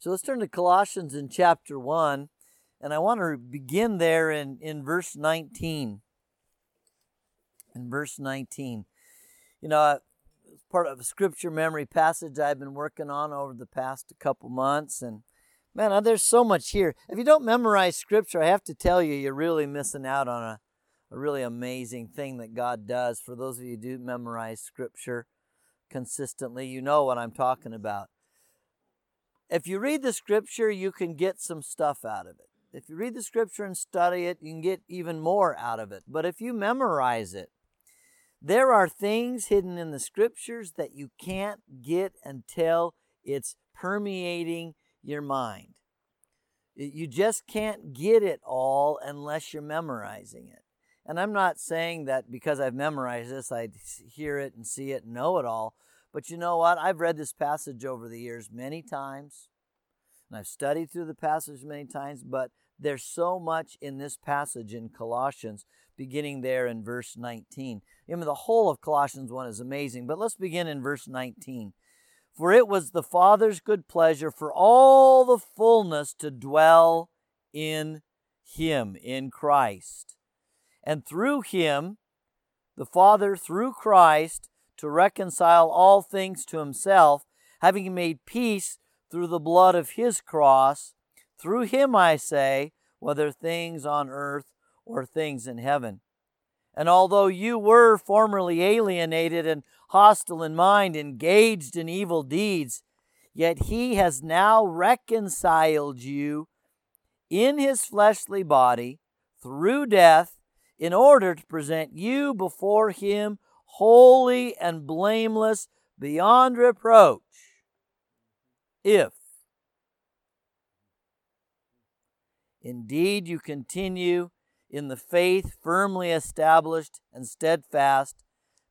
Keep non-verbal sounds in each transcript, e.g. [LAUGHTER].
So let's turn to Colossians in chapter 1, and I want to begin there in, in verse 19. In verse 19. You know, it's part of a scripture memory passage I've been working on over the past couple months, and man, uh, there's so much here. If you don't memorize scripture, I have to tell you, you're really missing out on a, a really amazing thing that God does. For those of you who do memorize scripture consistently, you know what I'm talking about. If you read the scripture, you can get some stuff out of it. If you read the scripture and study it, you can get even more out of it. But if you memorize it, there are things hidden in the scriptures that you can't get until it's permeating your mind. You just can't get it all unless you're memorizing it. And I'm not saying that because I've memorized this, I hear it and see it and know it all. But you know what? I've read this passage over the years many times, and I've studied through the passage many times, but there's so much in this passage in Colossians, beginning there in verse 19. I mean, the whole of Colossians 1 is amazing, but let's begin in verse 19. For it was the Father's good pleasure for all the fullness to dwell in Him, in Christ. And through Him, the Father, through Christ, to reconcile all things to himself, having made peace through the blood of his cross. Through him, I say, whether things on earth or things in heaven. And although you were formerly alienated and hostile in mind, engaged in evil deeds, yet he has now reconciled you in his fleshly body through death in order to present you before him holy and blameless beyond reproach, if indeed you continue in the faith firmly established and steadfast,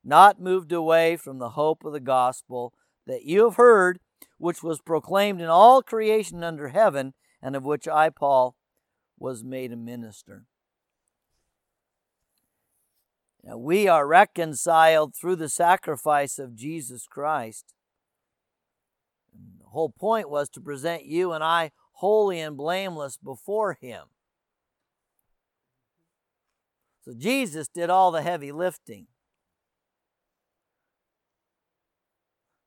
not moved away from the hope of the gospel that you have heard, which was proclaimed in all creation under heaven, and of which I, Paul, was made a minister. Now, we are reconciled through the sacrifice of Jesus Christ. The whole point was to present you and I holy and blameless before Him. So Jesus did all the heavy lifting.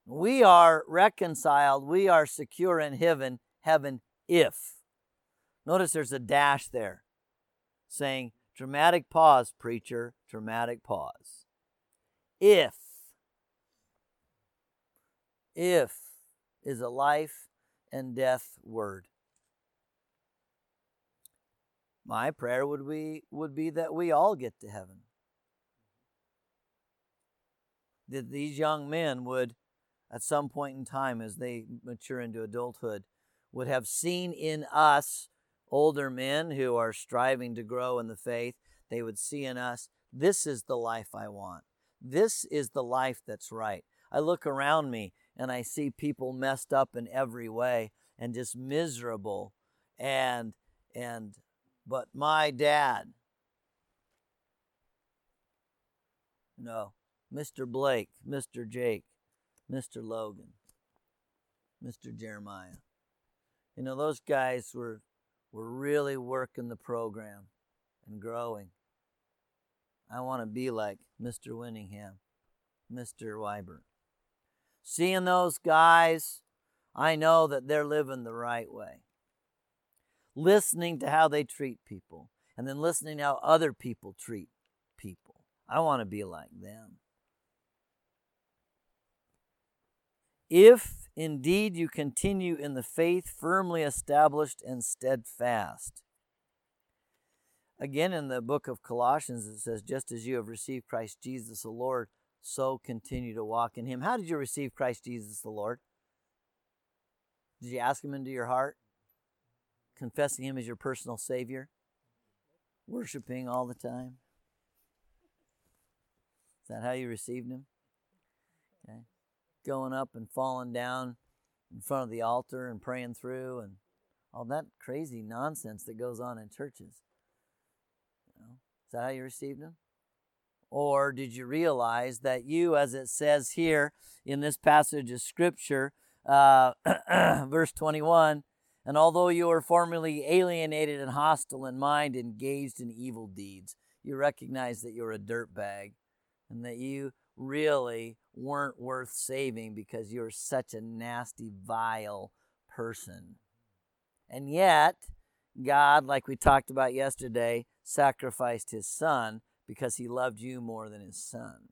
We are reconciled, we are secure in heaven, heaven if. Notice there's a dash there saying Dramatic pause, preacher. Dramatic pause. If, if is a life and death word. My prayer would be, would be that we all get to heaven. That these young men would, at some point in time as they mature into adulthood, would have seen in us older men who are striving to grow in the faith, they would see in us, this is the life I want. This is the life that's right. I look around me and I see people messed up in every way and just miserable and and but my dad no Mr. Blake, Mr. Jake, Mr. Logan, Mr. Jeremiah. You know, those guys were we're really working the program and growing. I want to be like Mr. Winningham, Mr. Wyber. Seeing those guys, I know that they're living the right way. Listening to how they treat people, and then listening how other people treat people. I want to be like them. If indeed you continue in the faith firmly established and steadfast. Again, in the book of Colossians, it says, Just as you have received Christ Jesus the Lord, so continue to walk in him. How did you receive Christ Jesus the Lord? Did you ask him into your heart? Confessing him as your personal Savior? Worshiping all the time? Is that how you received him? Okay going up and falling down in front of the altar and praying through and all that crazy nonsense that goes on in churches. You know, is that how you received him? Or did you realize that you, as it says here in this passage of Scripture, uh, [CLEARS THROAT] verse 21, And although you were formerly alienated and hostile in mind, engaged in evil deeds, you recognize that you're a dirtbag and that you really weren't worth saving because you're such a nasty, vile person. And yet, God, like we talked about yesterday, sacrificed his son because he loved you more than his son.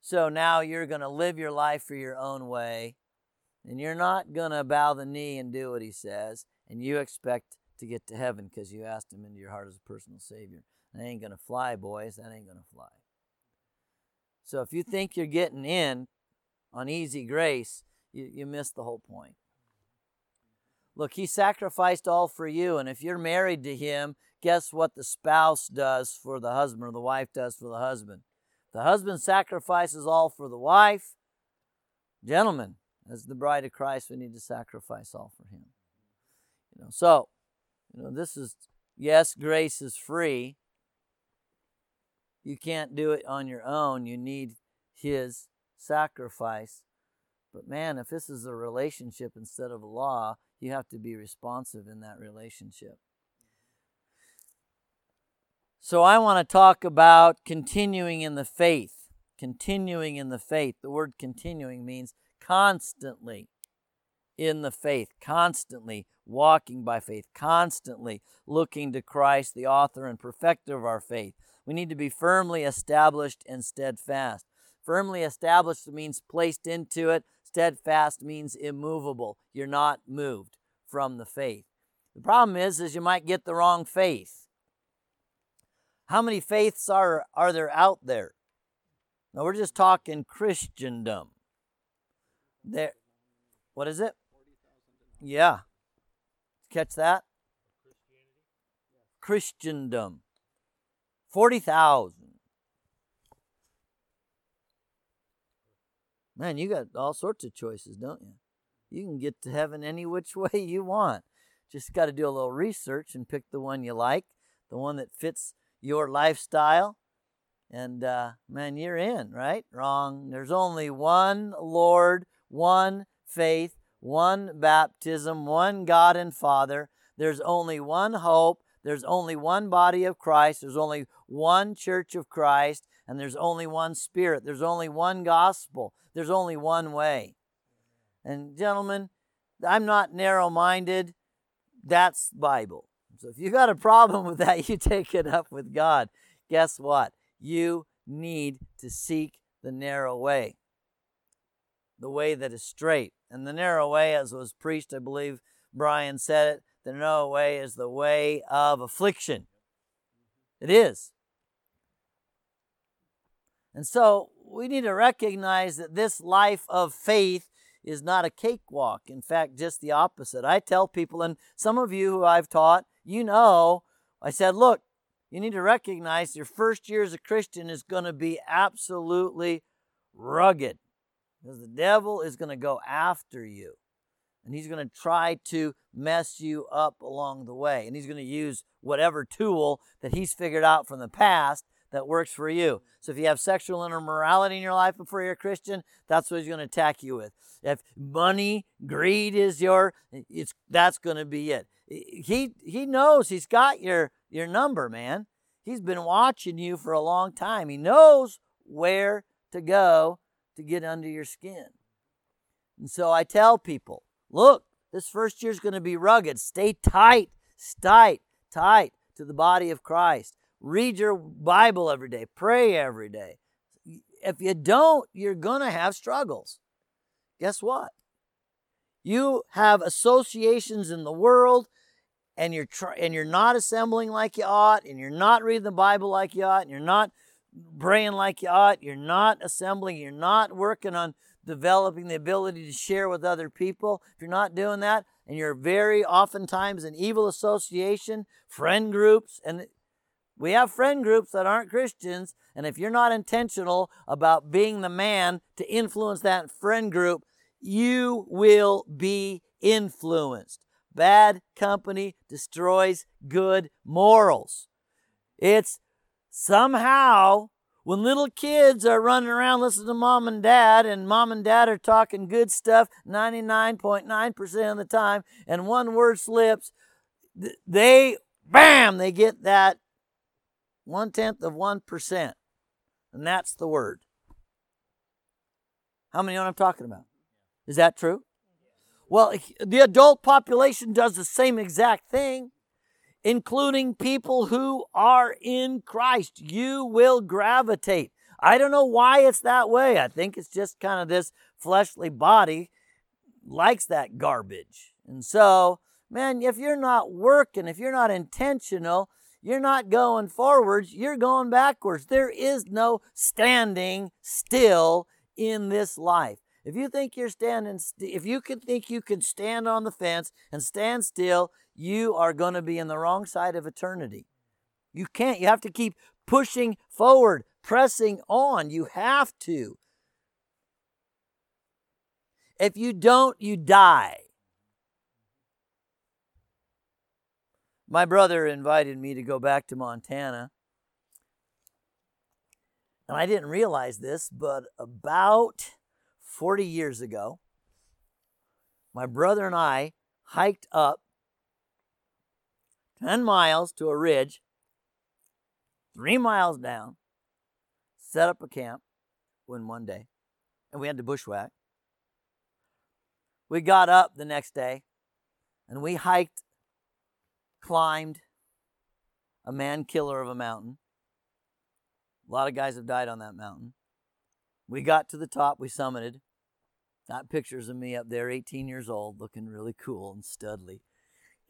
So now you're going to live your life for your own way, and you're not going to bow the knee and do what he says, and you expect to get to heaven because you asked him into your heart as a personal Savior. That ain't going to fly, boys. That ain't going to fly. So if you think you're getting in on easy grace, you, you miss the whole point. Look, he sacrificed all for you, and if you're married to him, guess what the spouse does for the husband or the wife does for the husband? The husband sacrifices all for the wife. Gentlemen, as the bride of Christ, we need to sacrifice all for him. You know, so, you know, this is yes, grace is free. You can't do it on your own. You need his sacrifice. But man, if this is a relationship instead of a law, you have to be responsive in that relationship. So I want to talk about continuing in the faith. Continuing in the faith. The word continuing means constantly in the faith, constantly walking by faith, constantly looking to Christ, the author and perfecter of our faith. We need to be firmly established and steadfast. Firmly established means placed into it, Steadfast means immovable. You're not moved from the faith. The problem is, is you might get the wrong faith. How many faiths are, are there out there? Now we're just talking Christendom. There, what is it? Yeah. Catch that? Christendom. 40,000. Man, you got all sorts of choices, don't you? You can get to heaven any which [LAUGHS] way you want. Just got to do a little research and pick the one you like, the one that fits your lifestyle. And uh, man, you're in, right? Wrong. There's only one Lord, one faith, one baptism, one God and Father. There's only one hope. There's only one body of Christ. There's only one church of Christ. And there's only one Spirit. There's only one gospel. There's only one way. And gentlemen, I'm not narrow minded. That's Bible. So if you got a problem [LAUGHS] with that, you take it up with God. Guess what? You need to seek the narrow way, the way that is straight. And the narrow way, as was preached, I believe Brian said it, the narrow way is the way of affliction. It is. And so we need to recognize that this life of faith is not a cakewalk. In fact, just the opposite. I tell people, and some of you who I've taught, you know, I said, look, you need to recognize your first year as a Christian is going to be absolutely rugged because the devil is going to go after you and he's going to try to mess you up along the way and he's going to use whatever tool that he's figured out from the past that works for you. So if you have sexual immorality in your life before you're a Christian, that's what he's going to attack you with. If money, greed is your, it's that's going to be it. He he knows he's got your your number, man. He's been watching you for a long time. He knows where to go to get under your skin. And so I tell people, look, this first year is going to be rugged. Stay tight, tight, tight to the body of Christ. Read your Bible every day. Pray every day. If you don't, you're going to have struggles. Guess what? You have associations in the world and you're tr- and you're not assembling like you ought and you're not reading the Bible like you ought and you're not praying like you ought, you're not assembling, you're not working on developing the ability to share with other people. If you're not doing that, and you're very oftentimes in evil association, friend groups, and we have friend groups that aren't Christians, and if you're not intentional about being the man to influence that friend group, you will be influenced. Bad company destroys good morals. It's somehow When little kids are running around listening to mom and dad, and mom and dad are talking good stuff 99.9% of the time, and one word slips, they, bam, they get that one tenth of 1%. And that's the word. How many know what I'm talking about? Is that true? Well, the adult population does the same exact thing including people who are in Christ. You will gravitate. I don't know why it's that way. I think it's just kind of this fleshly body likes that garbage. And so, man, if you're not working, if you're not intentional, you're not going forwards, you're going backwards. There is no standing still in this life. If you think you're standing, st- if you can think you can stand on the fence and stand still, you are going to be in the wrong side of eternity. You can't. You have to keep pushing forward, pressing on. You have to. If you don't, you die. My brother invited me to go back to Montana. And I didn't realize this, but about 40 years ago, my brother and I hiked up 10 miles to a ridge, three miles down, set up a camp when one day, and we had to bushwhack. We got up the next day and we hiked, climbed a man killer of a mountain. A lot of guys have died on that mountain. We got to the top, we summited. Got pictures of me up there, 18 years old, looking really cool and studly.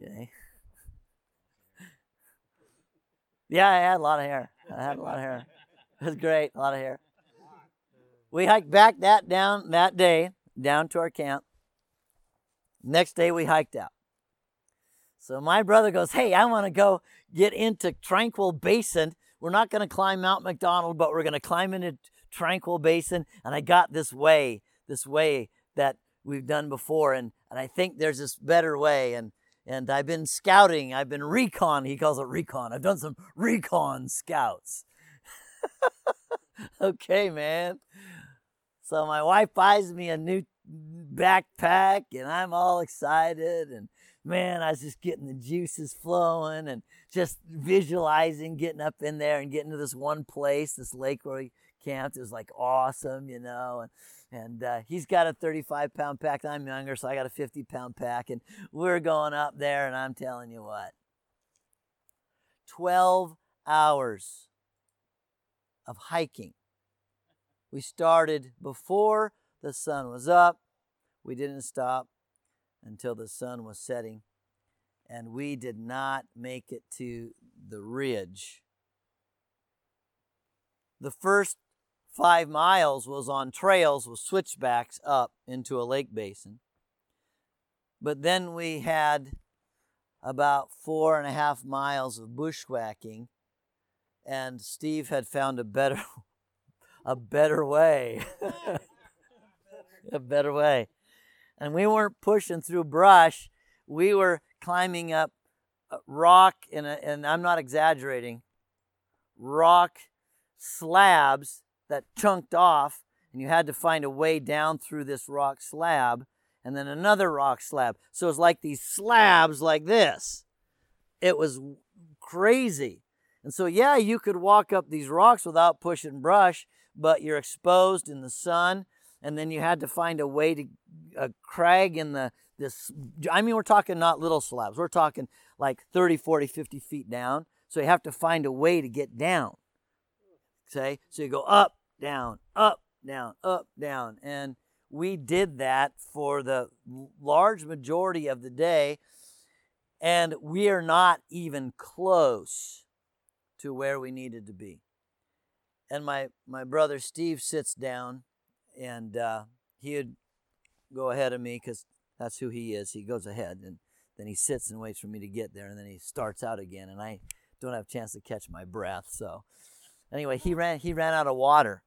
Okay. [LAUGHS] Yeah, I had a lot of hair. I had a lot of hair. It was great, a lot of hair. We hiked back that down that day down to our camp. Next day we hiked out. So my brother goes, "Hey, I want to go get into Tranquil Basin. We're not going to climb Mount McDonald, but we're going to climb into Tranquil Basin, and I got this way, this way that we've done before, and and I think there's this better way and and I've been scouting. I've been recon. He calls it recon. I've done some recon scouts. [LAUGHS] okay, man. So my wife buys me a new backpack, and I'm all excited. And man, I was just getting the juices flowing and just visualizing getting up in there and getting to this one place, this lake where we camped. It was like awesome, you know. And and uh, he's got a 35 pound pack. I'm younger, so I got a 50 pound pack. And we're going up there, and I'm telling you what 12 hours of hiking. We started before the sun was up. We didn't stop until the sun was setting. And we did not make it to the ridge. The first five miles was on trails with switchbacks up into a lake basin. But then we had about four and a half miles of bushwhacking, and Steve had found a better, [LAUGHS] a better way, [LAUGHS] a better way, and we weren't pushing through brush. We were climbing up rock, in a, and I'm not exaggerating, rock slabs that chunked off, and you had to find a way down through this rock slab and then another rock slab. So it's like these slabs like this. It was crazy. And so, yeah, you could walk up these rocks without pushing brush, but you're exposed in the sun. And then you had to find a way to a crag in the this. I mean, we're talking not little slabs. We're talking like 30, 40, 50 feet down. So you have to find a way to get down. Okay, so you go up, down, up, down, up, down. And we did that for the large majority of the day. And we are not even close to where we needed to be. And my, my brother Steve sits down and uh, he would go ahead of me because that's who he is. He goes ahead and then he sits and waits for me to get there and then he starts out again and I don't have a chance to catch my breath. So anyway, he ran he ran out of water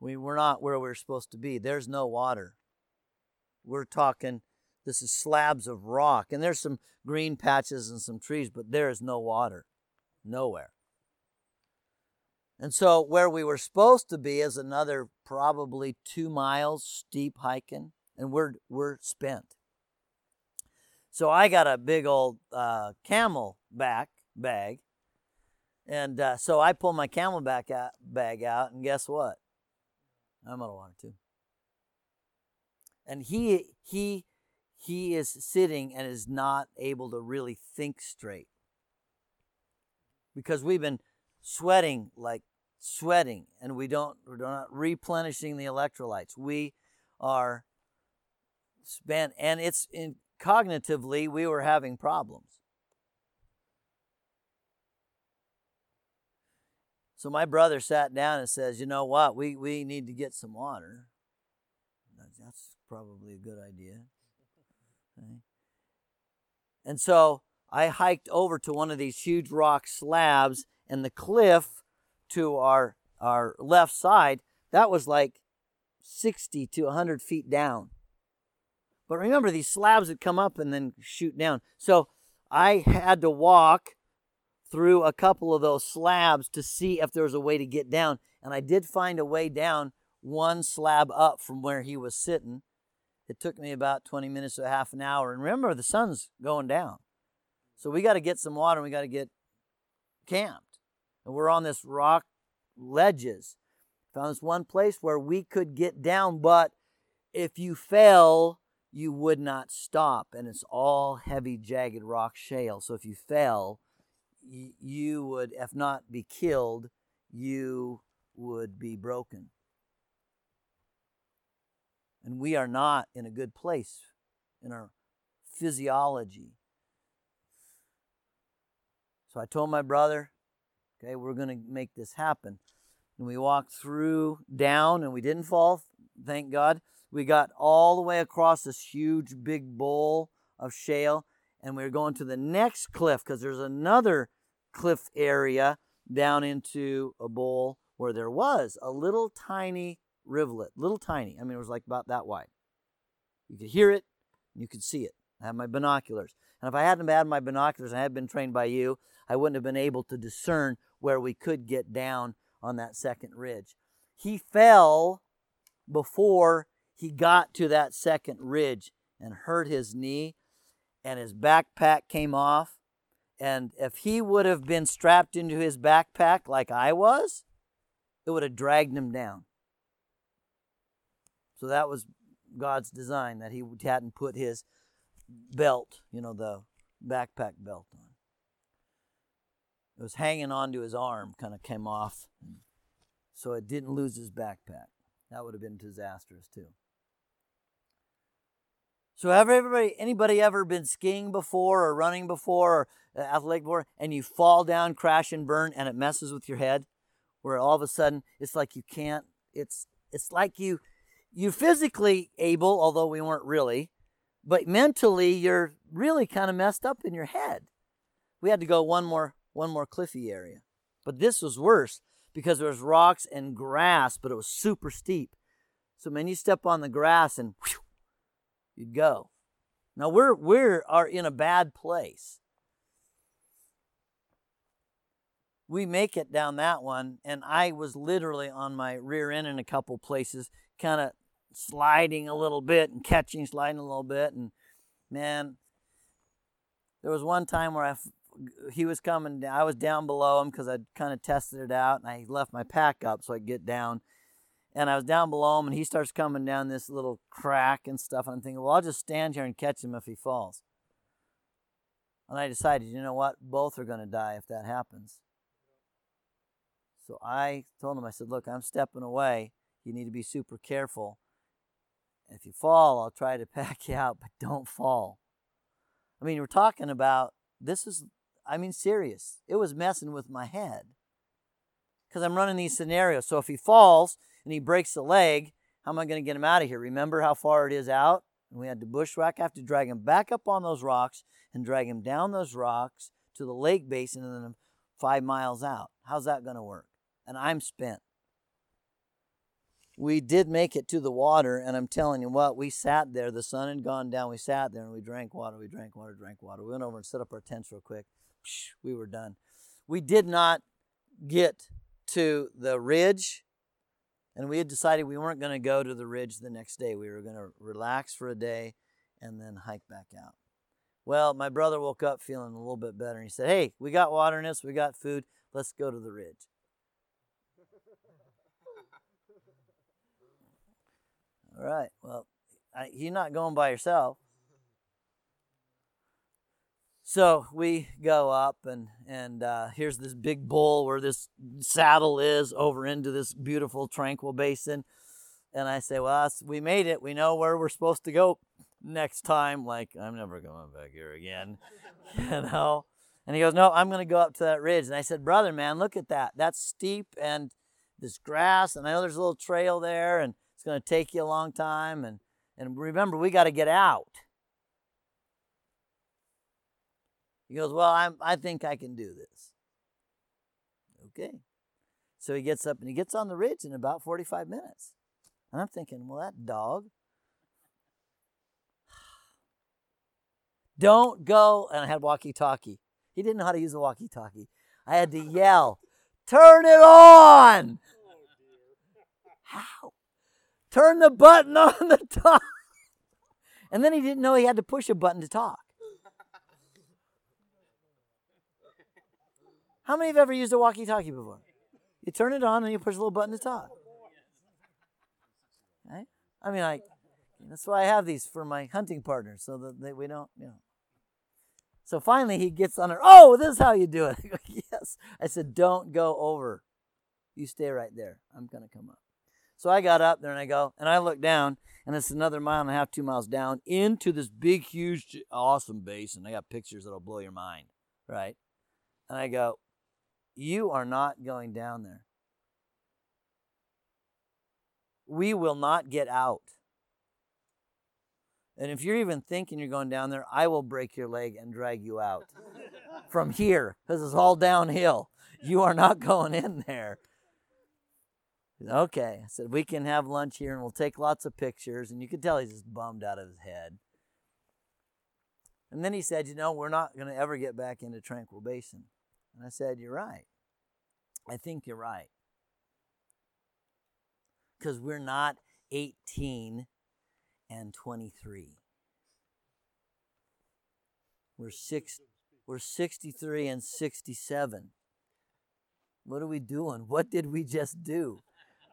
we, we're not where we're supposed to be. There's no water. We're talking, this is slabs of rock, and there's some green patches and some trees, but there is no water. Nowhere. And so where we were supposed to be is another probably two miles steep hiking, and we're we're spent. So I got a big old uh, CamelBak bag, and uh, so I pull my CamelBak out, bag out, and guess what? Water too. And he he he is sitting and is not able to really think straight. Because we've been sweating like sweating and we don't we're not replenishing the electrolytes. We are spent and it's in cognitively we were having problems so my brother sat down and says you know what we we need to get some water that's probably a good idea okay. and so I hiked over to one of these huge rock slabs, and the cliff to our our left side that was like 60 to 100 feet down. But remember, these slabs would come up and then shoot down. So I had to walk through a couple of those slabs to see if there was a way to get down. And I did find a way down one slab up from where he was sitting. It took me about 20 minutes to half an hour. And remember, the sun's going down. So we got to get some water and we got to get camped. And we're on this rock ledges. Found this one place where we could get down, but if you fell, you would not stop. And it's all heavy, jagged rock shale. So if you fell, you would, if not be killed, you would be broken. And we are not in a good place in our physiology. So I told my brother, okay, we're going to make this happen. And we walked through down and we didn't fall, thank God. We got all the way across this huge big bowl of shale and we were going to the next cliff because there's another cliff area down into a bowl where there was a little tiny rivulet, little tiny. I mean, it was like about that wide. You could hear it, you could see it. I had my binoculars. And if I hadn't had my binoculars and I had been trained by you, I wouldn't have been able to discern where we could get down on that second ridge. He fell before he got to that second ridge and hurt his knee, and his backpack came off. And if he would have been strapped into his backpack like I was, it would have dragged him down. So that was God's design that he hadn't put his belt, you know, the backpack belt on. It was hanging onto his arm, kind of came off, so it didn't lose his backpack. That would have been disastrous too. So have everybody, anybody ever been skiing before or running before or uh, athletic before, and you fall down, crash and burn, and it messes with your head, where all of a sudden it's like you can't. It's it's like you you physically able, although we weren't really, but mentally you're really kind of messed up in your head. We had to go one more one more cliffy area. But this was worse because there was rocks and grass, but it was super steep. So man, you step on the grass and whew, you'd go. Now we're we're are in a bad place. We make it down that one, and I was literally on my rear end in a couple places, kind of sliding a little bit and catching, sliding a little bit, and man, there was one time where I he was coming. I was down below him because I'd kind of tested it out, and I left my pack up so I get down. And I was down below him, and he starts coming down this little crack and stuff. And I'm thinking, well, I'll just stand here and catch him if he falls. And I decided, you know what? Both are going to die if that happens. So I told him, I said, look, I'm stepping away. You need to be super careful. If you fall, I'll try to [LAUGHS] pack you out, but don't fall. I mean, we're talking about this is I mean, serious. It was messing with my head. Because I'm running these scenarios. So if he falls and he breaks a leg, how am I going to get him out of here? Remember how far it is out? And we had to bushwhack. I have to drag him back up on those rocks and drag him down those rocks to the lake basin and then five miles out. How's that going to work? And I'm spent. We did make it to the water, and I'm telling you what, we sat there. The sun had gone down. We sat there and we drank water. We drank water, drank water. We went over and set up our tents real quick we were done. We did not get to the ridge, and we had decided we weren't going to go to the ridge the next day. We were going to relax for a day and then hike back out. Well, my brother woke up feeling a little bit better, and he said, Hey, we got water in us, we got food, let's go to the ridge. [LAUGHS] All right, well, I, you're not going by yourself. So we go up, and and uh, here's this big bowl where this saddle is over into this beautiful tranquil basin. And I say, well, we made it. We know where we're supposed to go next time. Like I'm never going back here again, [LAUGHS] you know. And he goes, no, I'm going to go up to that ridge. And I said, brother, man, look at that. That's steep and this grass, and I know there's a little trail there, and it's going to take you a long time. And and remember, we got to get out. He goes, Well, I'm, I think I can do this. Okay. So he gets up and he gets on the ridge in about 45 minutes. And I'm thinking, Well, that dog. Don't go. And I had walkie talkie. He didn't know how to use a walkie talkie. I had to yell, Turn it on! [LAUGHS] Oh, how? Turn the button [LAUGHS] on the top. And then he didn't know he had to push a button to talk. How many have ever used a walkie talkie before? You turn it on and you push a little button to talk. Right? I mean, I that's why I have these for my hunting partners so that they, we don't, you know. So finally he gets on her. Oh, this is how you do it. [LAUGHS] I go, yes. I said, don't go over. You stay right there. I'm going to come up. So I got up there and I go, and I look down, and it's another mile and a half, two miles down into this big, huge, awesome basin. I got pictures that'll blow your mind, right? And I go, you are not going down there. We will not get out. And if you're even thinking you're going down there, I will break your leg and drag you out from here because it's all downhill. You are not going in there. Okay. I said, we can have lunch here and we'll take lots of pictures. And you could tell he's just bummed out of his head. And then he said, You know, we're not going to ever get back into Tranquil Basin. And I said, You're right. I think you're right. Because we're not 18 and 23. We're six we're 63 and 67. What are we doing? What did we just do?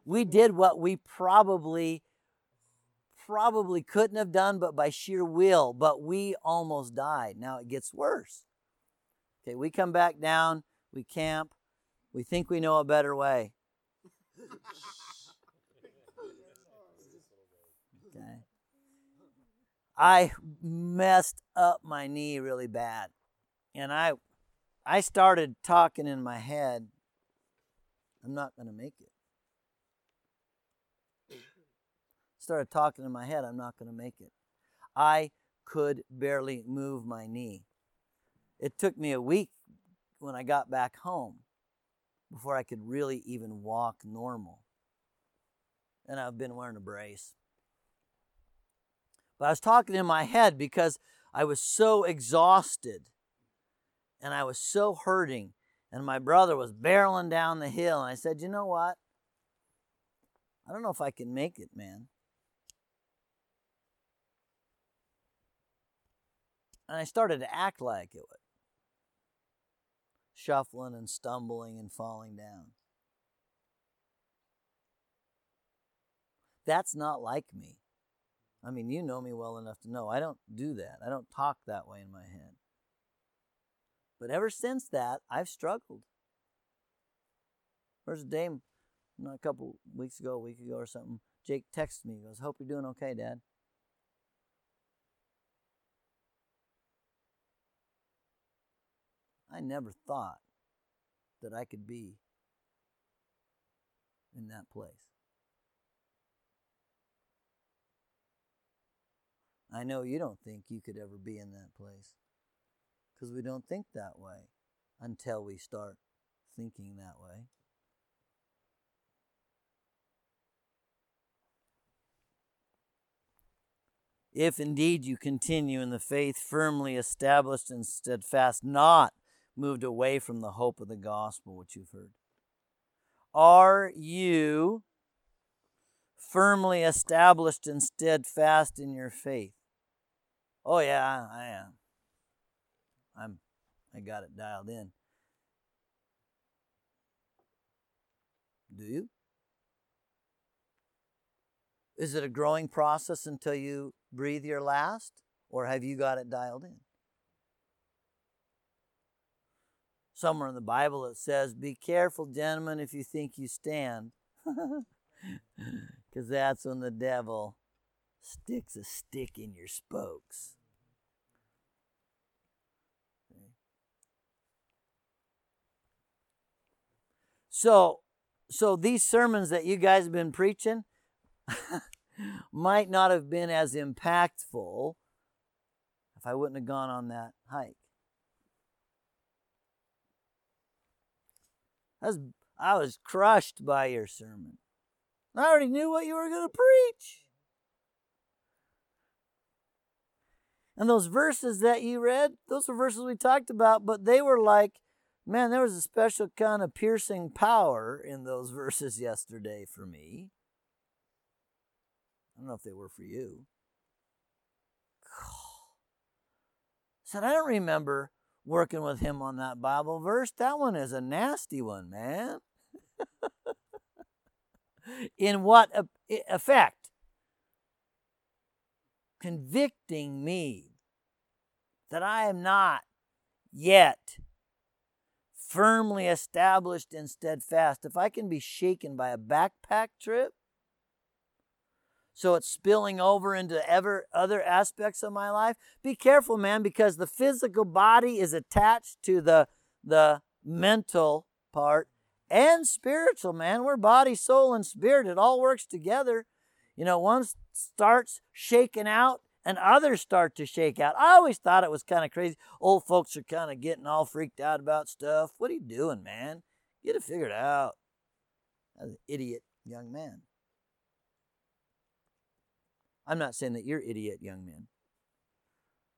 We did what we probably probably couldn't have done but by sheer will, but we almost died. Now it gets worse. Okay, we come back down, we camp, we think we know a better way. Okay. I messed up my knee really bad. And I I started talking in my head, I'm not going to make it. Started talking in my head, I'm not going to make it. I could barely move my knee. It took me a week when I got back home before I could really even walk normal. And I've been wearing a brace. But I was talking in my head because I was so exhausted and I was so hurting. And my brother was barreling down the hill. And I said, You know what? I don't know if I can make it, man. And I started to act like it shuffling and stumbling and falling down. That's not like me. I mean, you know me well enough to know I don't do that. I don't talk that way in my head. But ever since that, I've struggled. There's a dame, not a couple weeks ago, a week ago or something. Jake texted me. He goes, Hope you're doing okay, Dad. I never thought that I could be in that place. I know you don't think you could ever be in that place because we don't think that way until we start thinking that way. If indeed you continue in the faith firmly established and steadfast, not moved away from the hope of the gospel which you've heard. Are you firmly established and steadfast in your faith? Oh yeah, I am. I'm I got it dialed in. Do you? Is it a growing process until you breathe your last? Or have you got it dialed in? Somewhere in the Bible it says, Be careful, gentlemen, if you think you stand. [LAUGHS] Because that's when the devil sticks a stick in your spokes. So, so these sermons that you guys have been preaching [LAUGHS] might not have been as impactful if I wouldn't have gone on that hike. I was, I was crushed by your sermon. I already knew what you were going to preach. And those verses that you read, those were verses we talked about, but they were like, man, there was a special kind of piercing power in those [LAUGHS] verses yesterday for me. I don't know if they were for you. [SIGHS] Said, I don't remember working with him on that Bible verse. That one is a nasty one, man. [LAUGHS] In what effect? Convicting me that I am not yet firmly established and steadfast. If I can be shaken by a backpack trip, so it's spilling over into ever other aspects of my life. Be careful, man, because the physical body is attached to the the mental part and spiritual, man. We're body, soul, and spirit. It all works together. You know, one starts shaking out and others start to shake out. I always thought it was kind of crazy. Old folks are kind of getting all freaked out about stuff. What are you doing, man? Get it figured out. An idiot young man. I'm not saying that you're idiot young men.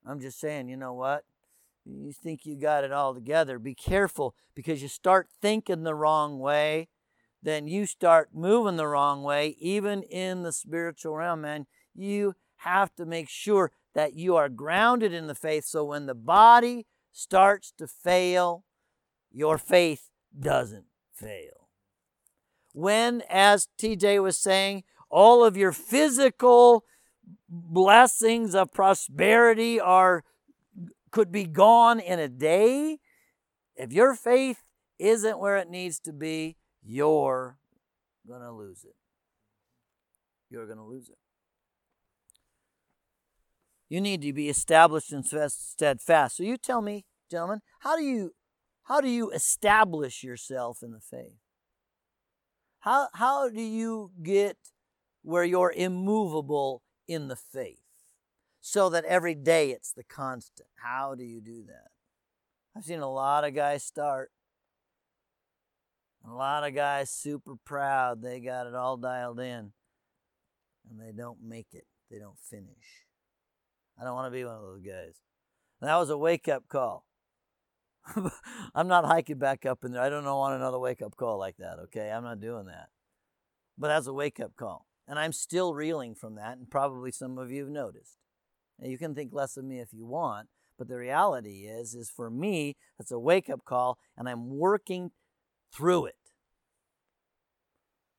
I'm just saying, you know what? You think you got it all together. Be careful because you start thinking the wrong way, then you start moving the wrong way, even in the spiritual realm, man. You have to make sure that you are grounded in the faith so when the body starts to fail, your faith doesn't fail. When, as TJ was saying, all of your physical blessings of prosperity are could be gone in a day, if your faith isn't where it needs to be, you're going to lose it. You're going to lose it. You need to be established and steadfast. So you tell me, gentlemen, how do you how do you establish yourself in the faith? How how do you get where you're immovable in the faith? so that every day it's the constant. How do you do that? I've seen a lot of guys start. A lot of guys super proud. They got it all dialed in. And they don't make it. They don't finish. I don't want to be one of those guys. that was a wake up call. [LAUGHS] I'm not hiking back up in there. I don't want another wake up call like that, okay? I'm not doing that. But that's a wake up call. And I'm still reeling from that, and probably some of you have noticed. Now, you can think less of me if you want, but the reality is, is for me, it's a wake up call, and I'm working through it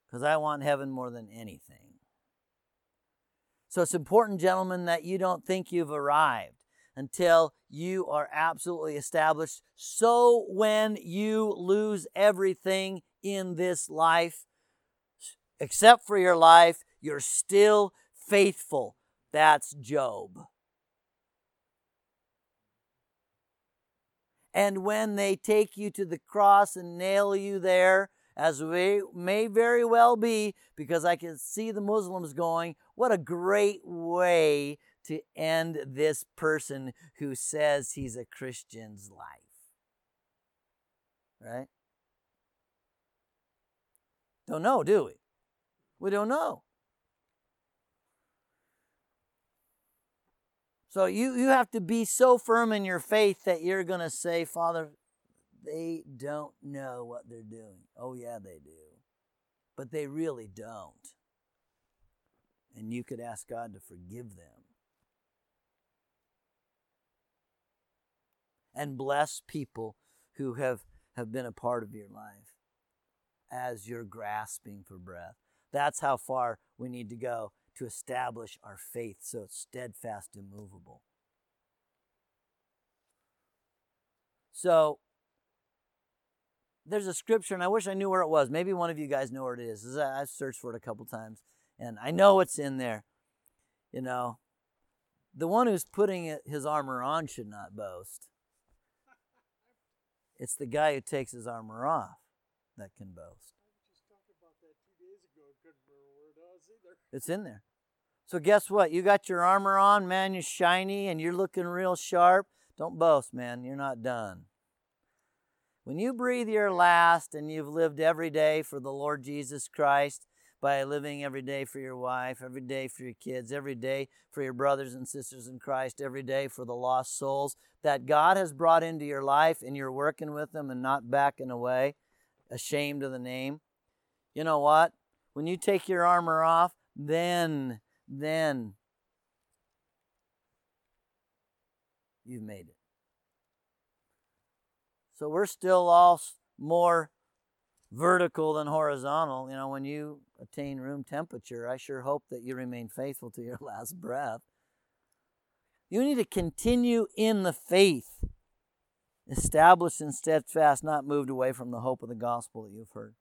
because I want heaven more than anything. So it's important, gentlemen, that you don't think you've arrived until you are absolutely established. So when you lose everything in this life, except for your life, you're still faithful that's Job. And when they take you to the cross and nail you there, as we may very well be, because I can see the Muslims going, what a great way to end this person who says he's a Christian's life. Right? Don't know, do we? We don't know. So you, you have to be so firm in your faith that you're going to say, Father, they don't know what they're doing. Oh, yeah, they do. but they really don't. And you could ask God to forgive them. And bless people who have, have been a part of your life as you're grasping for breath. That's how far we need to go to establish our faith so it's steadfast and movable. So, there's a scripture, and I wish I knew where it was. Maybe one of you guys know where it is. I've searched for it a couple times, and I know it's in there. You know, the one who's putting his armor on should not boast. It's the guy who takes his armor off that can boast. It's in there. So guess what? You got your armor on, man. You're shiny and you're looking real sharp. Don't boast, man. You're not done. When you breathe your last and you've lived every day for the Lord Jesus Christ by living every day for your wife, every day for your kids, every day for your brothers and sisters in Christ, every day for the lost souls that God has brought into your life and you're working with them and not backing away, ashamed of the name. You know what? When you take your armor off, then, then you've made it. So we're still all more vertical than horizontal. You know, when you attain room temperature, I sure hope that you remain faithful to your [LAUGHS] last breath. You need to continue in the faith, established and steadfast, not moved away from the hope of the gospel that you've heard.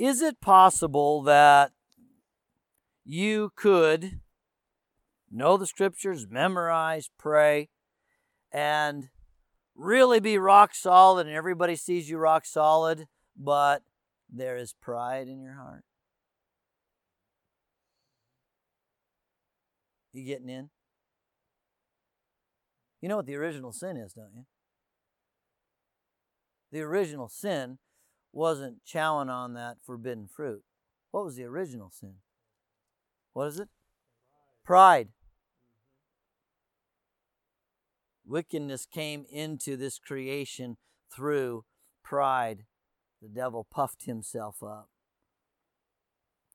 Is it possible that you could know the scriptures, memorize, pray, and really be rock solid and everybody sees you rock solid, but there is pride in your heart. You getting in? You know what the original sin is, don't you? The original sin wasn't chowing on that forbidden fruit. What was the original sin? What is it? Pride. Wickedness came into this creation through pride. The devil puffed himself up.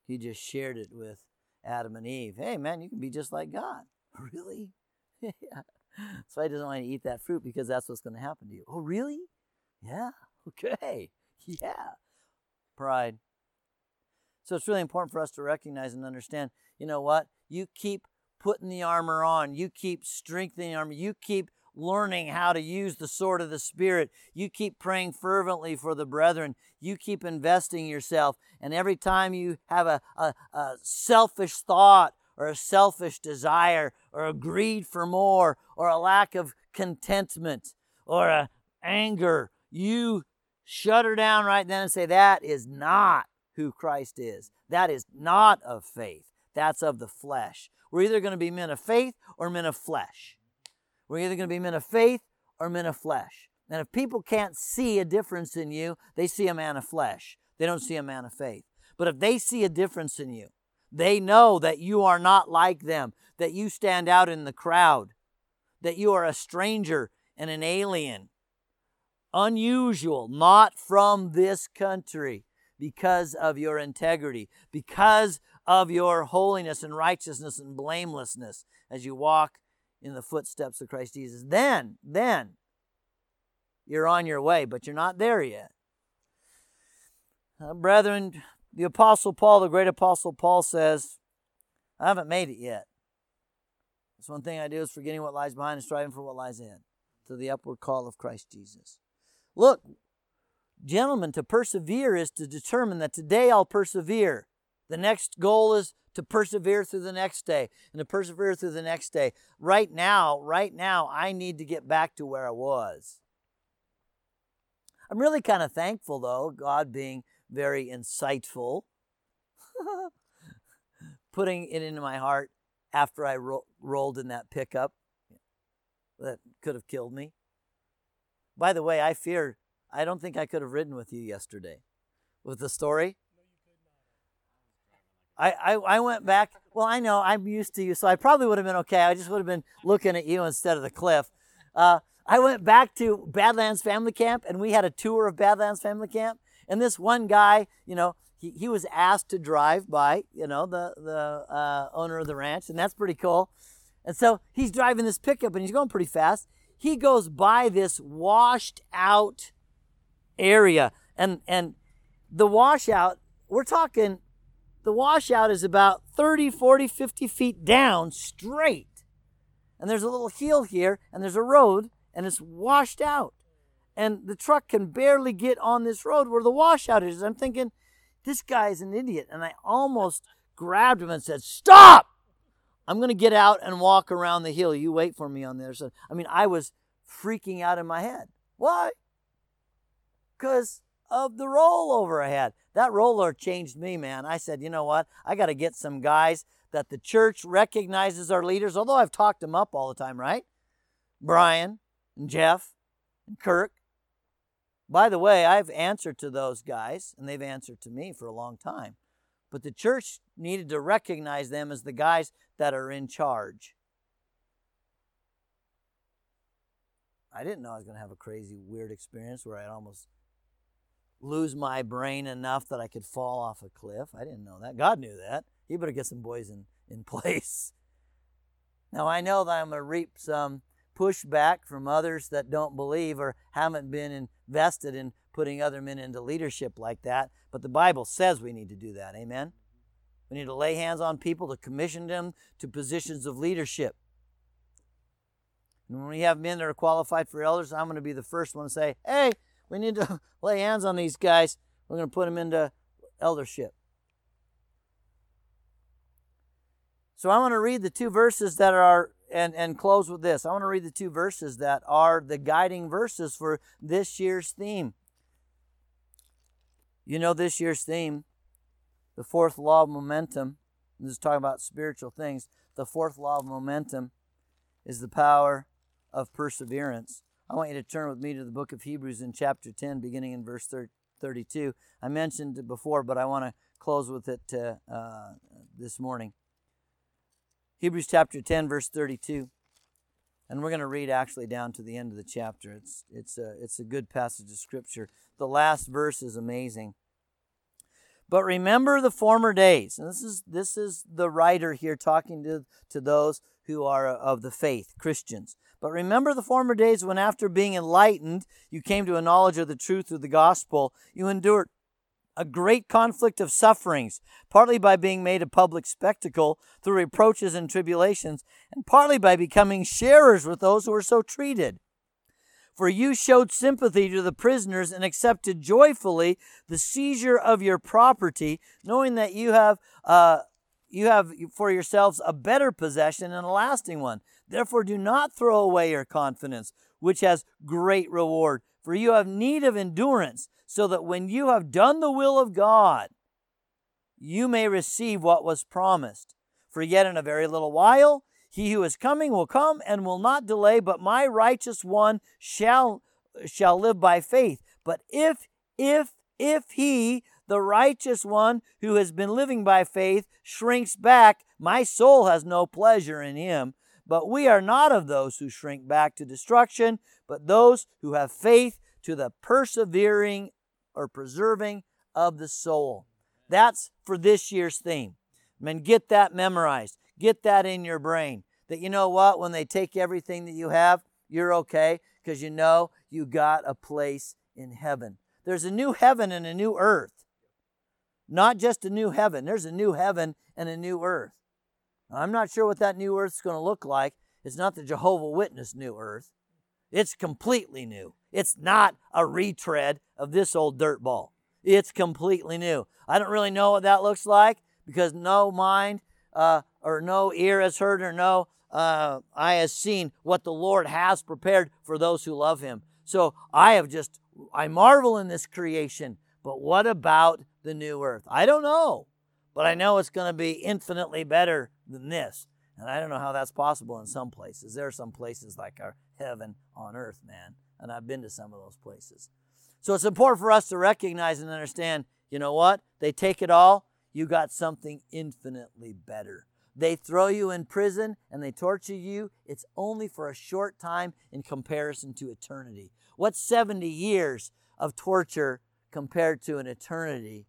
He just shared it with Adam and Eve. Hey, man, you can be just like God. [LAUGHS] Really? [LAUGHS] yeah. So he doesn't want to eat that fruit because that's what's going to happen to you. Oh, really? Yeah. [LAUGHS] Okay. [LAUGHS] Yeah. Pride. So it's really important for us to recognize and understand you know what? You keep putting the armor on, you keep strengthening the armor, you keep learning how to use the sword of the Spirit. You keep praying fervently for the brethren. You keep investing yourself. And every time you have a, a, a selfish thought or a selfish desire or a greed for more or a lack of contentment or a anger, you shut her down right then and say, That is not who Christ is. That is not of faith. That's of the flesh. We're either going to be men of faith or men of flesh. We're either going to be men of faith or men of flesh. And if people can't see a difference in you, they see a man of flesh. They don't see a man of faith. But if they see a difference in you, they know that you are not like them, that you stand out in the crowd, that you are a stranger and an alien, unusual, not from this country, because of your integrity, because of your holiness and righteousness and blamelessness as you walk in the footsteps of Christ Jesus. Then, then, you're on your way, but you're not there yet. Uh, brethren, the Apostle Paul, the great Apostle Paul says, I haven't made it yet. That's one thing I do is forgetting what lies behind and striving for what lies ahead to the upward call of Christ Jesus. Look, gentlemen, to persevere is to determine that today I'll persevere. The next goal is to persevere through the next day and to persevere through the next day. Right now, right now, I need to get back to where I was. I'm really kind of thankful, though, God being very insightful, [LAUGHS] putting it into my heart after I ro- rolled in that pickup that could have killed me. By the way, I fear, I don't think I could have ridden with you yesterday with the story. I, I, I went back. Well, I know I'm used to you, so I probably would have been okay. I just would have been looking at you instead of the cliff. Uh, I went back to Badlands Family Camp, and we had a tour of Badlands Family Camp. And this one guy, you know, he, he was asked to drive by, you know, the, the uh, owner of the ranch, and that's pretty cool. And so he's driving this pickup and he's going pretty fast. He goes by this washed out area. And, and the washout, we're talking, the washout is about 30, 40, 50 feet down straight. And there's a little hill here and there's a road and it's washed out. And the truck can barely get on this road where the washout is. I'm thinking, this guy is an idiot. And I almost grabbed him and said, Stop! I'm going to get out and walk around the hill. You wait for me on the other side. I mean, I was freaking out in my head. Why? Because of the rollover I had. That roller changed me, man. I said, you know what? I got to get some guys that the church recognizes our leaders, although I've talked them up all the time, right? Brian and Jeff and Kirk. By the way, I've answered to those guys, and they've answered to me for a long time. But the church needed to recognize them as the guys that are in charge. I didn't know I was going to have a crazy, weird experience where I'd almost lose my brain enough that I could fall off a cliff. I didn't know that. God knew that. He better get some boys in, in [LAUGHS] place. Now, I know that I'm going to reap some pushback from others that don't believe or haven't been invested in putting other men into leadership like that, but the Bible says we need to do that. Amen? We need to lay hands on people to commission them to positions of leadership. And when we have men that are qualified for elders, I'm going to be the first one to say, hey, we need to [LAUGHS] lay hands on these guys. We're going to put them into eldership. So I want to read the two verses that are, and, and close with this. I want to read the two verses that are the guiding verses for this year's theme. You know this year's theme, the fourth law of momentum. This is talking about spiritual things. The fourth law of momentum is the power of perseverance. I want you to turn with me to the book of Hebrews in chapter 10, beginning in verse 32. I mentioned it before, but I want to close with it uh, this morning. Hebrews chapter 10, verse 32. And we're going to read actually down to the end of the chapter. It's, it's, a, it's a good passage of scripture. The last verse is amazing. But remember the former days. And this is, this is the writer here talking to, to those who are of the faith, Christians. But remember the former days when, after being enlightened, you came to a knowledge of the truth through the gospel. You endured a great conflict of sufferings, partly by being made a public spectacle through reproaches and tribulations, and partly by becoming sharers with those who are so treated. For you showed sympathy to the prisoners and accepted joyfully the seizure of your property, knowing that you have uh, you have for yourselves a better possession and a lasting one. Therefore, do not throw away your confidence, which has great reward. For you have need of endurance, so that when you have done the will of God, you may receive what was promised. For yet in a very little while, he who is coming will come and will not delay, but my righteous one shall shall live by faith. But if if if he the righteous one who has been living by faith shrinks back, my soul has no pleasure in him. But we are not of those who shrink back to destruction, but those who have faith to the persevering or preserving of the soul. That's for this year's theme. I mean, get that memorized. Get that in your brain. That you know what? When they take everything that you have, you're okay because you know you got a place in heaven. There's a new heaven and a new earth. Not just a new heaven, there's a new heaven and a new earth. I'm not sure what that new earth's going to look like. It's not the Jehovah Witness new earth. It's completely new. It's not a retread of this old dirt ball. It's completely new. I don't really know what that looks like because no mind uh, or no ear has heard or no uh, eye has seen what the Lord has prepared for those who love Him. So I have just, I marvel in this creation. But what about the new earth? I don't know, but I know it's going to be infinitely better than this. And I don't know how that's possible in some places. There are some places like our heaven on earth, man. And I've been to some of those places. So it's important for us to recognize and understand you know what? They take it all, you got something infinitely better. They throw you in prison and they torture you. It's only for a short time in comparison to eternity. What's 70 years of torture compared to an eternity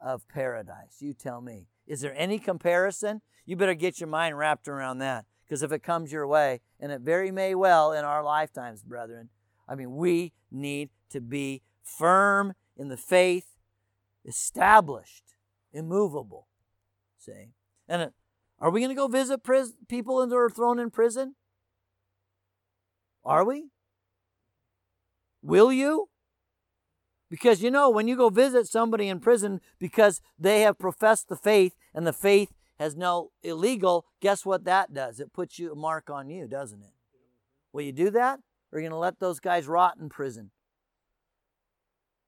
of paradise? You tell me. Is there any comparison? You better get your mind wrapped around that. Because if it comes your way, and it very may well in our lifetimes, brethren, I mean, we need to be firm in the faith, established, immovable. See? And uh, are we going to go visit pris- people that are thrown in prison? Are we? Will you? Because you know, when you go visit somebody in prison because they have professed the faith and the faith has no illegal, guess what that does? It puts you a mark on you, doesn't it? Will you do that? Or are you going to let those guys rot in prison?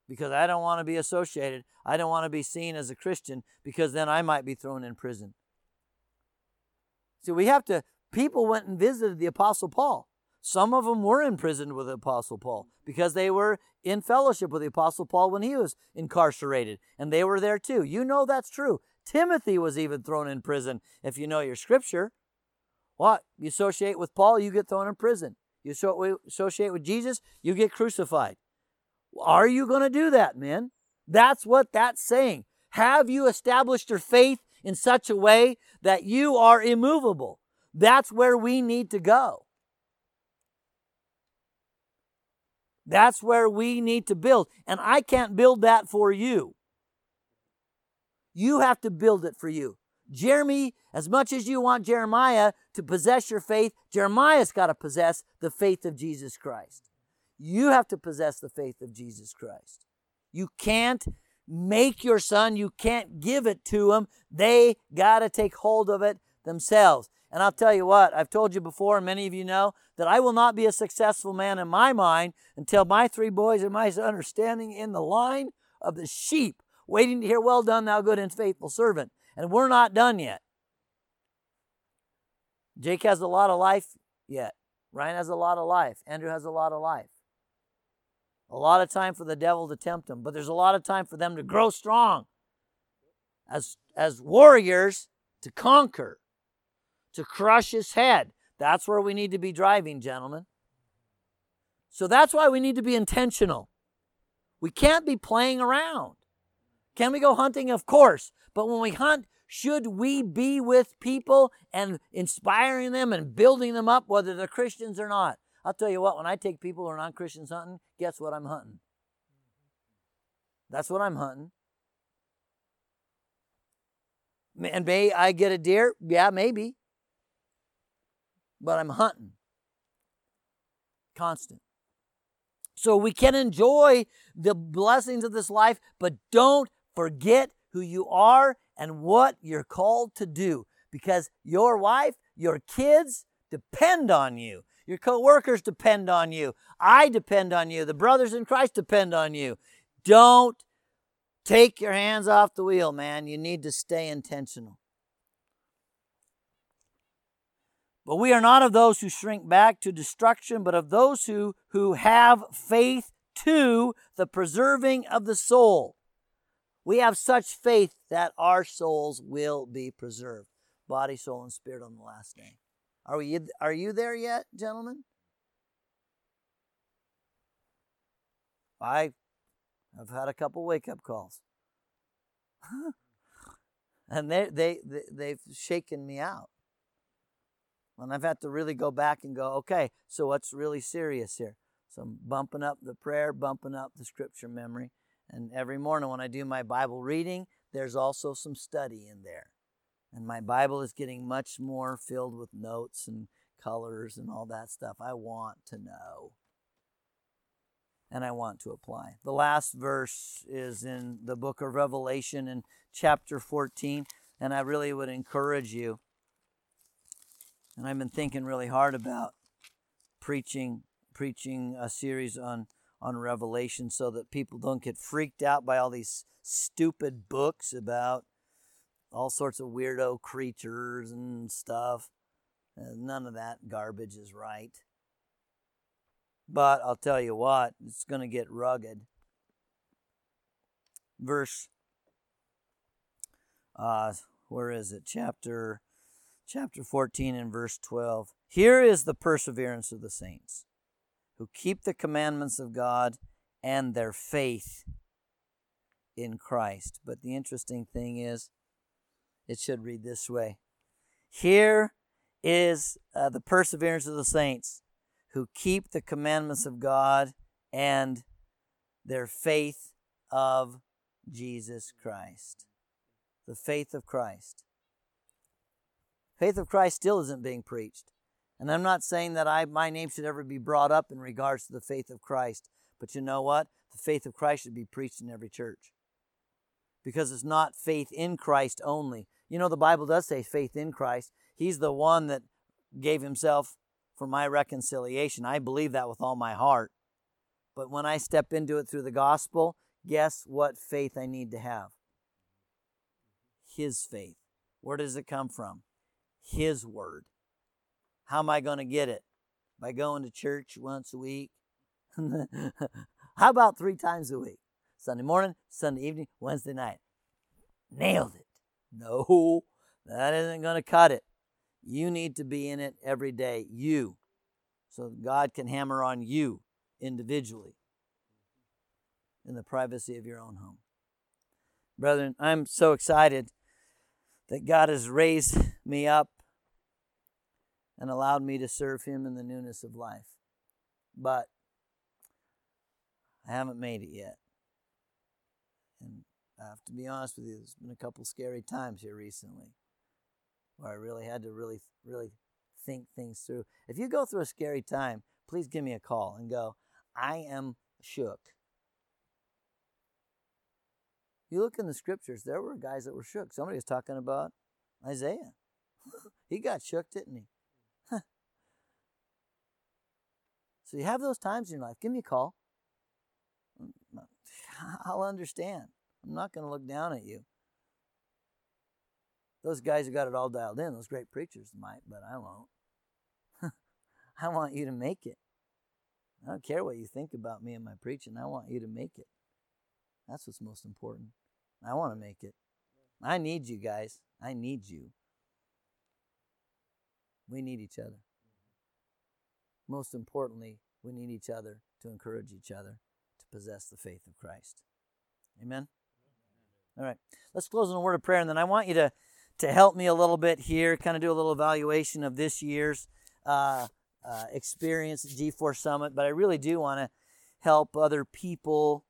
Because I don't want to be associated. I don't want to be seen as a Christian because then I might be thrown in prison. See, we have to, people went and visited the Apostle Paul. Some of them were imprisoned with the Apostle Paul because they were in fellowship with the Apostle Paul when he was incarcerated, and they were there too. You know that's true. Timothy was even thrown in prison, if you know your scripture. What? You associate with Paul, you get thrown in prison. You associate with Jesus, you get crucified. Are you going to do that, man? That's what that's saying. Have you established your faith in such a way that you are immovable? That's where we need to go. That's where we need to build. And I can't build that for you. You have to build it for you. Jeremy, as much as you want Jeremiah to possess your faith, Jeremiah's got to possess the faith of Jesus Christ. You have to possess the faith of Jesus Christ. You can't make your son, you can't give it to them. They got to take hold of it themselves. And I'll tell you what, I've told you before, and many of you know, that I will not be a successful man in my mind until my three boys and my son are standing in the line of the sheep, waiting to hear, Well done, thou good and faithful servant. And we're not done yet. Jake has a lot of life yet. Ryan has a lot of life. Andrew has a lot of life. A lot of time for the devil to tempt them, but there's a lot of time for them to grow strong as, as warriors to conquer to crush his head. That's where we need to be driving, gentlemen. So that's why we need to be intentional. We can't be playing around. Can we go hunting? Of course. But when we hunt, should we be with people and inspiring them and building them up, whether they're Christians or not? I'll tell you what, when I take people who are non Christians hunting, guess what I'm hunting? That's what I'm hunting. And may I get a deer? Yeah, maybe but I'm hunting. Constant. So we can enjoy the blessings of this life, but don't forget who you are and what you're called to do because your wife, your kids depend on you. Your co-workers depend on you. I depend on you. The brothers in Christ depend on you. Don't take your hands off the wheel, man. You need to stay intentional. But we are not of those who shrink back to destruction, but of those who, who have faith to the preserving of the soul. We have such faith that our souls will be preserved, body, soul, and spirit on the last day. Are, we, are you there yet, gentlemen? I have had a couple wake up calls. [LAUGHS] and they, they, they, they've shaken me out. And I've had to really go back and go, okay, so what's really serious here? So I'm bumping up the prayer, bumping up the scripture memory. And every morning when I do my Bible reading, there's also some study in there. And my Bible is getting much more filled with notes and colors and all that stuff. I want to know. And I want to apply. The last verse is in the book of Revelation in chapter 14. And I really would encourage you and I've been thinking really hard about preaching preaching a series on on Revelation so that people don't get freaked out by all these stupid books about all sorts of weirdo creatures and stuff. none of that garbage is right. But I'll tell you what, it's going to get rugged. Verse, uh, where is it? Chapter chapter 14 and verse 12. Here is the perseverance of the saints who keep the commandments of God and their faith in Christ. But the interesting thing is, it should read this way Here is uh, the perseverance of the saints who keep the commandments of God and their faith of Jesus Christ. The faith of Christ. Faith of Christ still isn't being preached. And I'm not saying that I my name should ever be brought up in regards to the faith of Christ. But you know what? The faith of Christ should be preached in every church. Because it's not faith in Christ only. You know, the Bible does say faith in Christ. He's the one that gave himself for my reconciliation. I believe that with all my heart. But when I step into it through the gospel, guess what faith I need to have? His faith. Where does it come from? His word. How am I going to get it? By going to church once a week? [LAUGHS] How about three times a week? Sunday morning, Sunday evening, Wednesday night. Nailed it. No, [LAUGHS] that isn't going to cut it. You need to be in it every day. You. So God can hammer on you individually in the privacy of your own home. Brethren, I'm so excited that God has raised me up and allowed me to serve Him in the newness of life. But I haven't made it yet. And I have to be honest with you, there's been a couple scary times here recently where I really had to really, really think things through. If you go through a scary time, please give me a call and go, I am shook. You look in the scriptures, there were guys that were shook. Somebody was talking about Isaiah. [LAUGHS] he got shook, didn't he? So you have those times in your life. Give me a call. Mm, [LAUGHS] I'll understand. I'm not going to look down at you. Those guys who got it all dialed in, those great preachers might, but I won't. [LAUGHS] I want you to make it. I don't care what you think about me and my preaching. I want you to make it. That's what's most important. I want to make it. I need you guys. I need you. We need each other. Most importantly, we need each other to encourage each other to possess the faith of Christ. Amen? All right. Let's close in a word of prayer, and then I want you to, to help me a little bit here, kind of do a little evaluation of this year's uh, uh, experience at G4 Summit. But I really do want to help other people,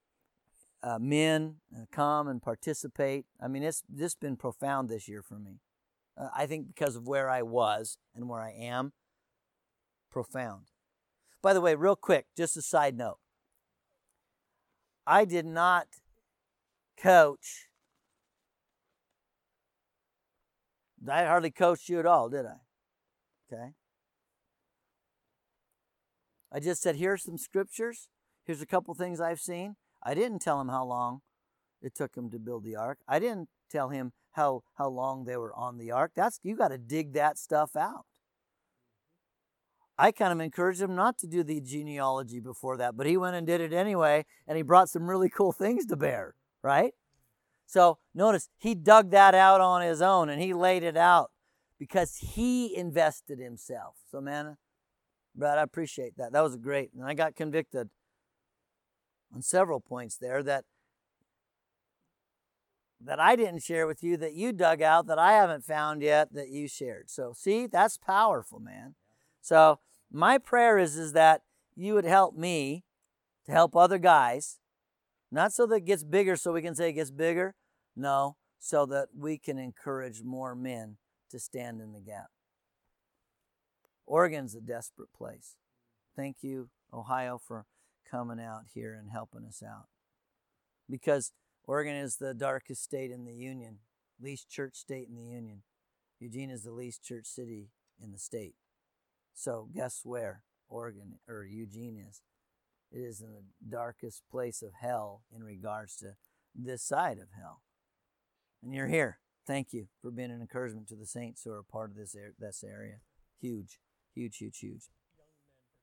uh, men, uh, come and participate. I mean, it's this been profound this year for me. Uh, I think because of where I was and where I am, profound. By the way, real quick, just a side note. I did not coach. I hardly coached you at all, did I? Okay. I just said, here's some scriptures. Here's a couple things I've seen. I didn't tell him how long it took him to build the ark. I didn't tell him how, how long they were on the ark. That's you got to dig that stuff out. I kind of encouraged him not to do the genealogy before that, but he went and did it anyway, and he brought some really cool things to bear, right? So notice he dug that out on his own and he laid it out because he invested himself. So, man, Brad, I appreciate that. That was great. And I got convicted on several points there that that I didn't share with you that you dug out that I haven't found yet that you shared. So see, that's powerful, man. So my prayer is, is that you would help me to help other guys, not so that it gets bigger so we can say it gets bigger. No, so that we can encourage more men to stand in the gap. Oregon's a desperate place. Thank you, Ohio, for coming out here and helping us out. Because Oregon is the darkest state in the Union, least church state in the Union. Eugene is the least church city in the state. So guess where Oregon or Eugene is? It is in the darkest place of hell in regards to this side of hell. And you're here. Thank you for being an encouragement to the saints who are part of this, this area. Huge, huge, huge, huge.